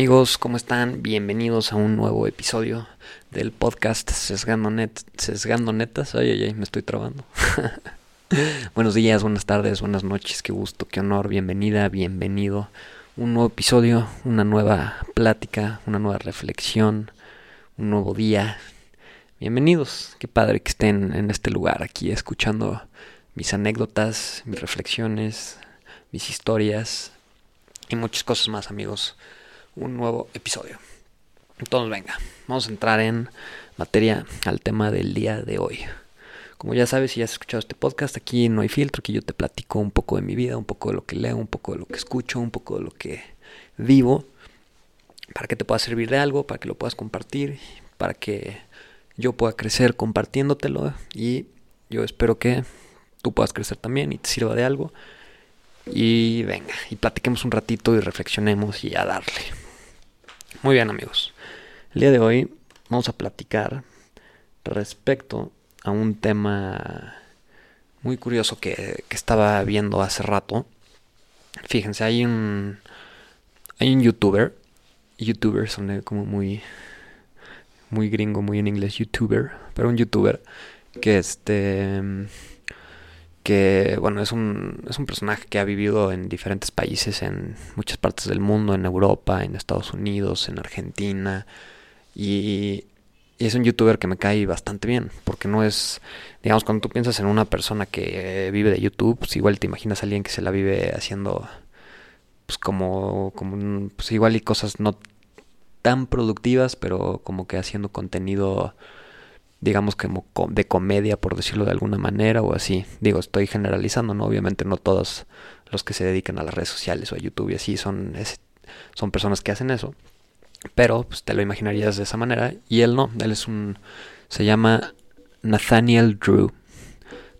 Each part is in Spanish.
amigos? ¿Cómo están? Bienvenidos a un nuevo episodio del podcast Sesgando, Net Netas. Ay, ay, ay, me estoy trabando. Buenos días, buenas tardes, buenas noches, qué gusto, qué honor, bienvenida, bienvenido. Un nuevo episodio, una nueva plática, una nueva reflexión, un nuevo día. Bienvenidos, qué padre que estén en este lugar aquí escuchando mis anécdotas, mis reflexiones, mis historias y muchas cosas más, amigos. Un nuevo episodio. Entonces, venga, vamos a entrar en materia al tema del día de hoy. Como ya sabes, si ya has escuchado este podcast, aquí no hay filtro, aquí yo te platico un poco de mi vida, un poco de lo que leo, un poco de lo que escucho, un poco de lo que vivo, para que te pueda servir de algo, para que lo puedas compartir, para que yo pueda crecer compartiéndotelo y yo espero que tú puedas crecer también y te sirva de algo. Y venga, y platiquemos un ratito y reflexionemos y a darle. Muy bien amigos, el día de hoy vamos a platicar respecto a un tema muy curioso que, estaba viendo hace rato. Fíjense, hay un, hay un youtuber, youtuber son como muy, muy gringo, muy en inglés, youtuber, pero un youtuber que este que bueno es un, es un personaje que ha vivido en diferentes países en muchas partes del mundo en Europa en Estados Unidos en Argentina y, y es un youtuber que me cae bastante bien, porque no es, digamos, cuando tú piensas en una persona que vive de YouTube, pues igual te imaginas a alguien que se la vive haciendo, pues como, como pues igual y cosas no tan productivas, pero como que haciendo contenido, digamos, como de comedia, por decirlo de alguna manera, o así. Digo, estoy generalizando, ¿no? Obviamente no todos los que se dedican a las redes sociales o a YouTube y así son, son personas que hacen eso. Pero pues, te lo imaginarías de esa manera. Y él no, él es un... Se llama Nathaniel Drew.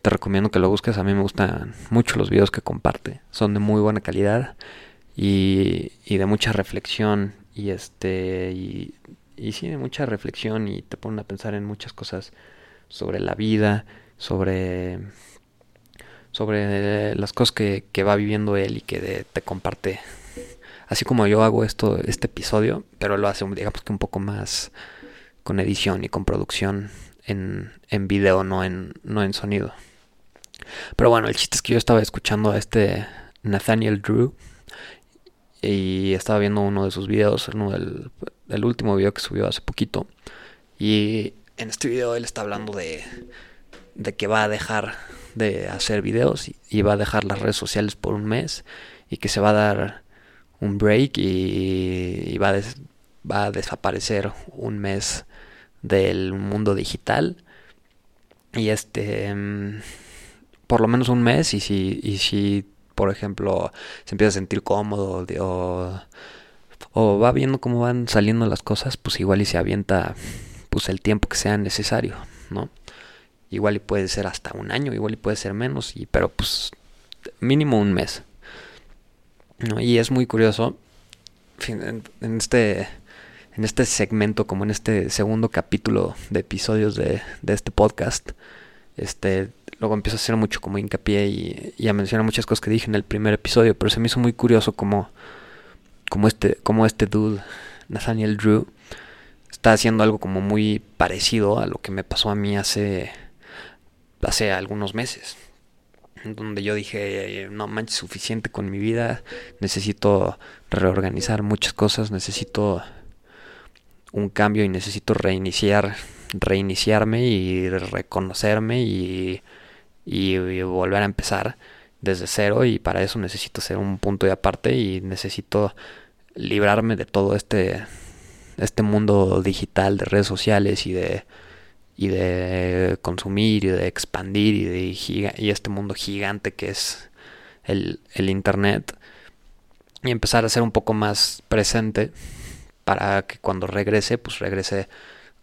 Te recomiendo que lo busques. A mí me gustan mucho los videos que comparte. Son de muy buena calidad y, y de mucha reflexión. Y este... y sí, mucha reflexión y te ponen a pensar en muchas cosas sobre la vida, sobre sobre las cosas que, que va viviendo él y que te comparte así como yo hago esto, este episodio, pero lo hace, digamos que un poco más con edición y con producción en, en video, no en, no en sonido. Pero bueno, el chiste es que yo estaba escuchando a este Nathaniel Drew y estaba viendo uno de sus videos, uno del, del último video que subió hace poquito. Y en este video él está hablando de, de que va a dejar de hacer videos y, y, va a dejar las redes sociales por un mes y que se va a dar un break y, va, a va a desaparecer un mes del mundo digital. Y este, mm, por lo menos un mes y si, y si por ejemplo, se empieza a sentir cómodo o, o va viendo cómo van saliendo las cosas, pues igual y se avienta pues el tiempo que sea necesario, ¿no? Igual y puede ser hasta un año, igual y puede ser menos, y, pero pues mínimo un mes. Y es muy curioso en, este en este segmento, como en este segundo capítulo de episodios de, este podcast, este, luego empiezo a hacer mucho como hincapié y, a mencionar muchas cosas que dije en el primer episodio, pero se me hizo muy curioso como, como, este, como este dude, Nathaniel Drew, está haciendo algo como muy parecido a lo que me pasó a mí hace, hace algunos meses donde yo dije, no manches, suficiente con mi vida, necesito reorganizar muchas cosas, necesito un cambio y necesito reiniciar, reiniciarme y reconocerme y, y, volver a empezar desde cero y para eso necesito ser un punto de aparte y necesito librarme de todo este este mundo digital de redes sociales y de y de consumir y de expandir y de y este mundo gigante que es el, el internet y empezar a ser un poco más presente para que cuando regrese pues regrese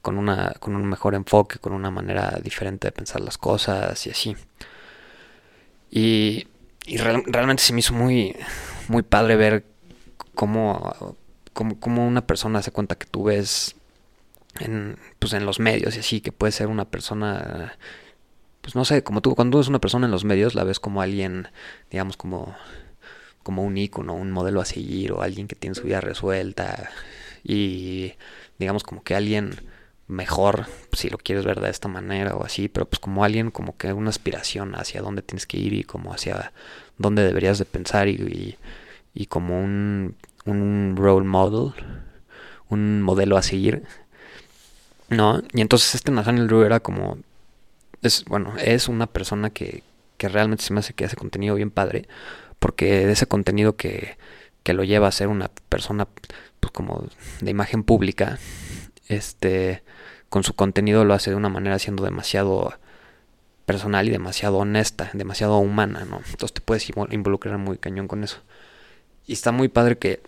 con una con un mejor enfoque con una manera diferente de pensar las cosas y así y, y realmente se me hizo muy muy padre ver cómo, cómo, cómo una persona se cuenta que tú ves en, pues en los medios y así, que puede ser una persona, pues no sé, como tú, cuando ves una persona en los medios, la ves como alguien, digamos, como, como un ícono, un modelo a seguir o alguien que tiene su vida resuelta y digamos como que alguien mejor, si lo quieres ver de esta manera o así, pero pues como alguien como que una aspiración hacia dónde tienes que ir y como hacia dónde deberías de pensar y, y, como un, un role model, un modelo a seguir. ¿No? Y entonces este Nathaniel Drew era como, es, bueno, es una persona que, que realmente se me hace que hace contenido bien padre, porque de ese contenido que, que lo lleva a ser una persona pues como de imagen pública, este, con su contenido lo hace de una manera siendo demasiado personal y demasiado honesta, demasiado humana, ¿no? Entonces te puedes involucrar muy cañón con eso. Y está muy padre que,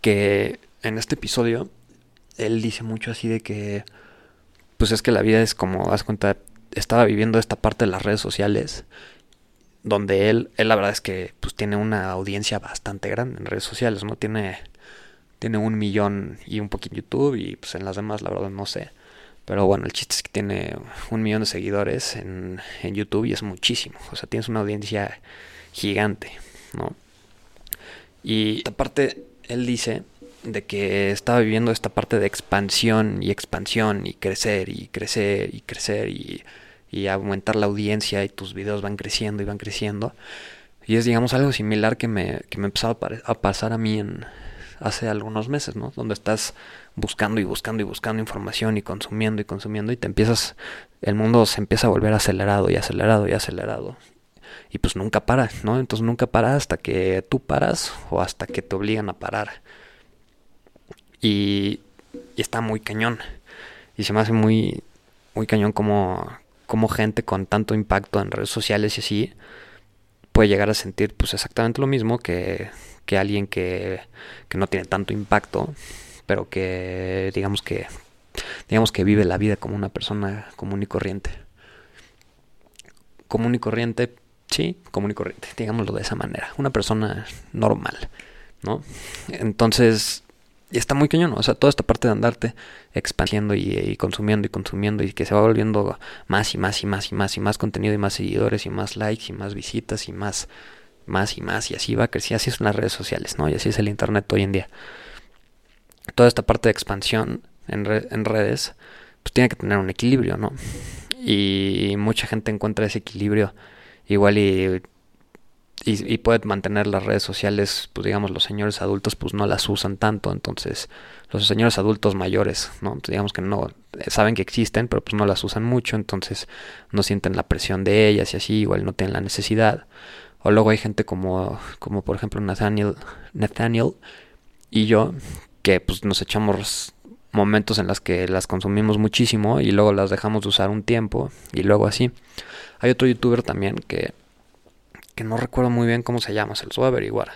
que en este episodio él dice mucho así de que, pues es que la vida es como, haz cuenta, estaba viviendo esta parte de las redes sociales, donde él, él la verdad es que pues tiene una audiencia bastante grande en redes sociales, ¿no? Tiene tiene un millón y un poquito en YouTube y pues en las demás la verdad no sé. Pero bueno, el chiste es que tiene un millón de seguidores en, en YouTube y es muchísimo. O sea, tienes una audiencia gigante, ¿no? Y aparte, él dice de que estaba viviendo esta parte de expansión y expansión y crecer y crecer y crecer y, y aumentar la audiencia y tus videos van creciendo y van creciendo. Y es, digamos, algo similar que me, que me empezaba a pasar a mí en, hace algunos meses, ¿no? Donde estás buscando y buscando y buscando información y consumiendo y consumiendo y te empiezas, el mundo se empieza a volver acelerado y acelerado y acelerado. Y pues nunca para, ¿no? Entonces nunca para hasta que tú paras o hasta que te obligan a parar. Y, y está muy cañón. Y se me hace muy, muy cañón como, como gente con tanto impacto en redes sociales y así puede llegar a sentir pues exactamente lo mismo que que alguien que, que no tiene tanto impacto, pero que digamos que digamos que vive la vida como una persona común y corriente. Común y corriente, sí, común y corriente, digámoslo de esa manera, una persona normal, ¿no? Entonces, está muy cañón, o sea, toda esta parte de andarte expandiendo y, y, consumiendo y consumiendo y que se va volviendo más y más y más y más y más contenido y más seguidores y más likes y más visitas y más más y más y así va crecer, así son las redes sociales, ¿no? Y así es el Internet hoy en día. Toda esta parte de expansión en, en redes, pues tiene que tener un equilibrio, ¿no? Y mucha gente encuentra ese equilibrio igual y, y, y, puede mantener las redes sociales, pues digamos los señores adultos pues no las usan tanto, entonces los señores adultos mayores, ¿no? digamos que no, saben que existen, pero pues no las usan mucho, entonces no sienten la presión de ellas y así, igual no tienen la necesidad. O luego hay gente como, como por ejemplo Nathaniel, Nathaniel y yo, que pues nos echamos momentos en los que las consumimos muchísimo y luego las dejamos de usar un tiempo y luego así. Hay otro youtuber también que, que no recuerdo muy bien cómo se llama, se los voy a averiguar.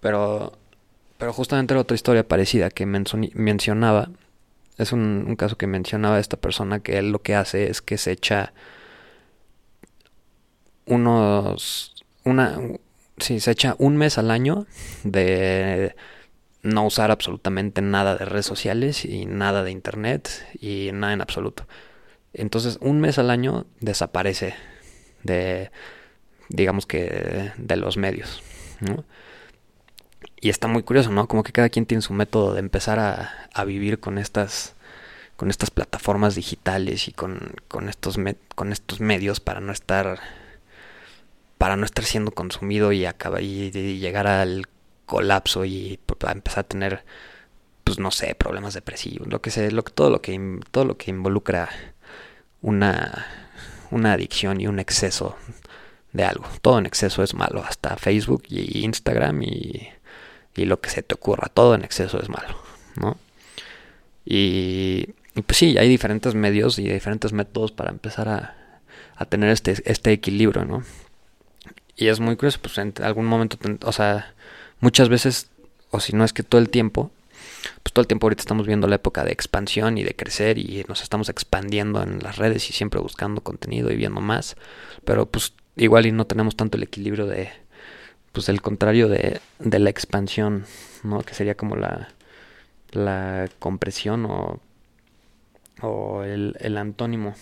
Pero, pero justamente era otra historia parecida que mencionaba. Es un, un caso que mencionaba esta persona que él lo que hace es que se echa unos una, sí, se echa un mes al año de no usar absolutamente nada de redes sociales y nada de internet y nada en absoluto. Entonces, un mes al año desaparece de, digamos que, de los medios. Y está muy curioso, ¿no? Como que cada quien tiene su método de empezar a, a vivir con estas, con estas plataformas digitales y con, con, estos, con estos medios para no estar para no estar siendo consumido y, acaba, y, llegar al colapso y empezar a tener pues no sé problemas depresivos lo que sé lo, todo lo que todo lo que involucra una una adicción y un exceso de algo. Todo en exceso es malo hasta Facebook y Instagram y, y lo que se te ocurra todo en exceso es malo no y, pues sí hay diferentes medios y diferentes métodos para empezar a, a tener este, este equilibrio no y es muy curioso, pues en algún momento, o sea, muchas veces, o si no es que todo el tiempo, pues todo el tiempo ahorita estamos viendo la época de expansión y de crecer y nos estamos expandiendo en las redes y siempre buscando contenido y viendo más, pero pues igual y no tenemos tanto el equilibrio de, pues el contrario de, de la expansión, ¿no? Que sería como la, la compresión o, o el, el antónimo.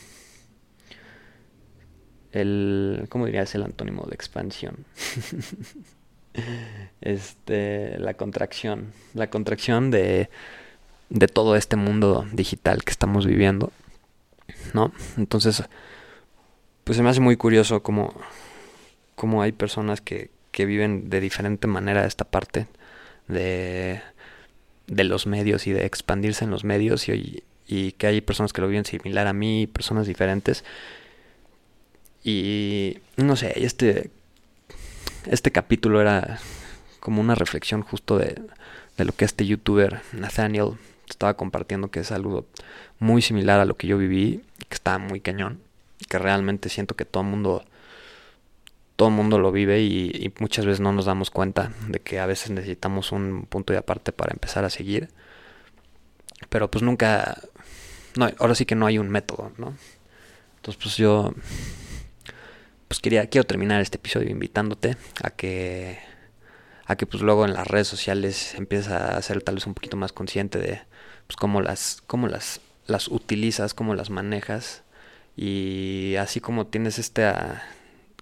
el ¿cómo dirías el antónimo de expansión? este, la contracción, la contracción de de todo este mundo digital que estamos viviendo, ¿no? Entonces, pues se me hace muy curioso cómo, cómo hay personas que, que viven de diferente manera esta parte de, de los medios y de expandirse en los medios y, y que hay personas que lo viven similar a mí, personas diferentes. Y no sé, este, este capítulo era como una reflexión justo de, de lo que este youtuber Nathaniel estaba compartiendo, que es algo muy similar a lo que yo viví, que está muy cañón, que realmente siento que todo el mundo todo mundo lo vive y, muchas veces no nos damos cuenta de que a veces necesitamos un punto de aparte para empezar a seguir. Pero pues nunca, no, ahora sí que no hay un método, ¿no? Entonces pues yo, pues quería, quiero terminar este episodio invitándote a que, a que pues luego en las redes sociales empieces a ser tal vez un poquito más consciente de pues cómo las, cómo las, las utilizas, cómo las manejas y así como tienes esta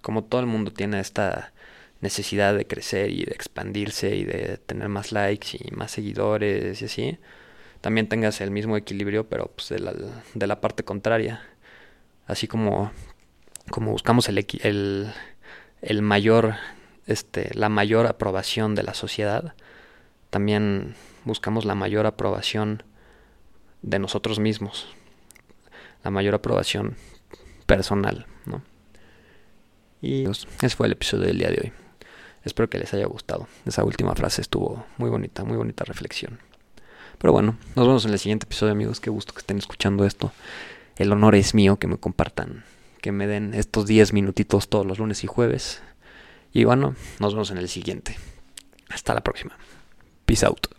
como todo el mundo tiene esta necesidad de crecer y de expandirse y de tener más likes y más seguidores y así, también tengas el mismo equilibrio, pero pues de la, de la parte contraria. Así como, como buscamos el, el, el mayor, este, la mayor aprobación de la sociedad, también buscamos la mayor aprobación de nosotros mismos, la mayor aprobación personal, ¿no? Y pues, ese fue el episodio del día de hoy. Espero que les haya gustado. Esa última frase estuvo muy bonita, muy bonita reflexión. Pero bueno, nos vemos en el siguiente episodio, amigos. Qué gusto que estén escuchando esto. El honor es mío que me compartan, que me den estos 10 minutitos todos los lunes y jueves. Y bueno, nos vemos en el siguiente. Hasta la próxima. Peace out.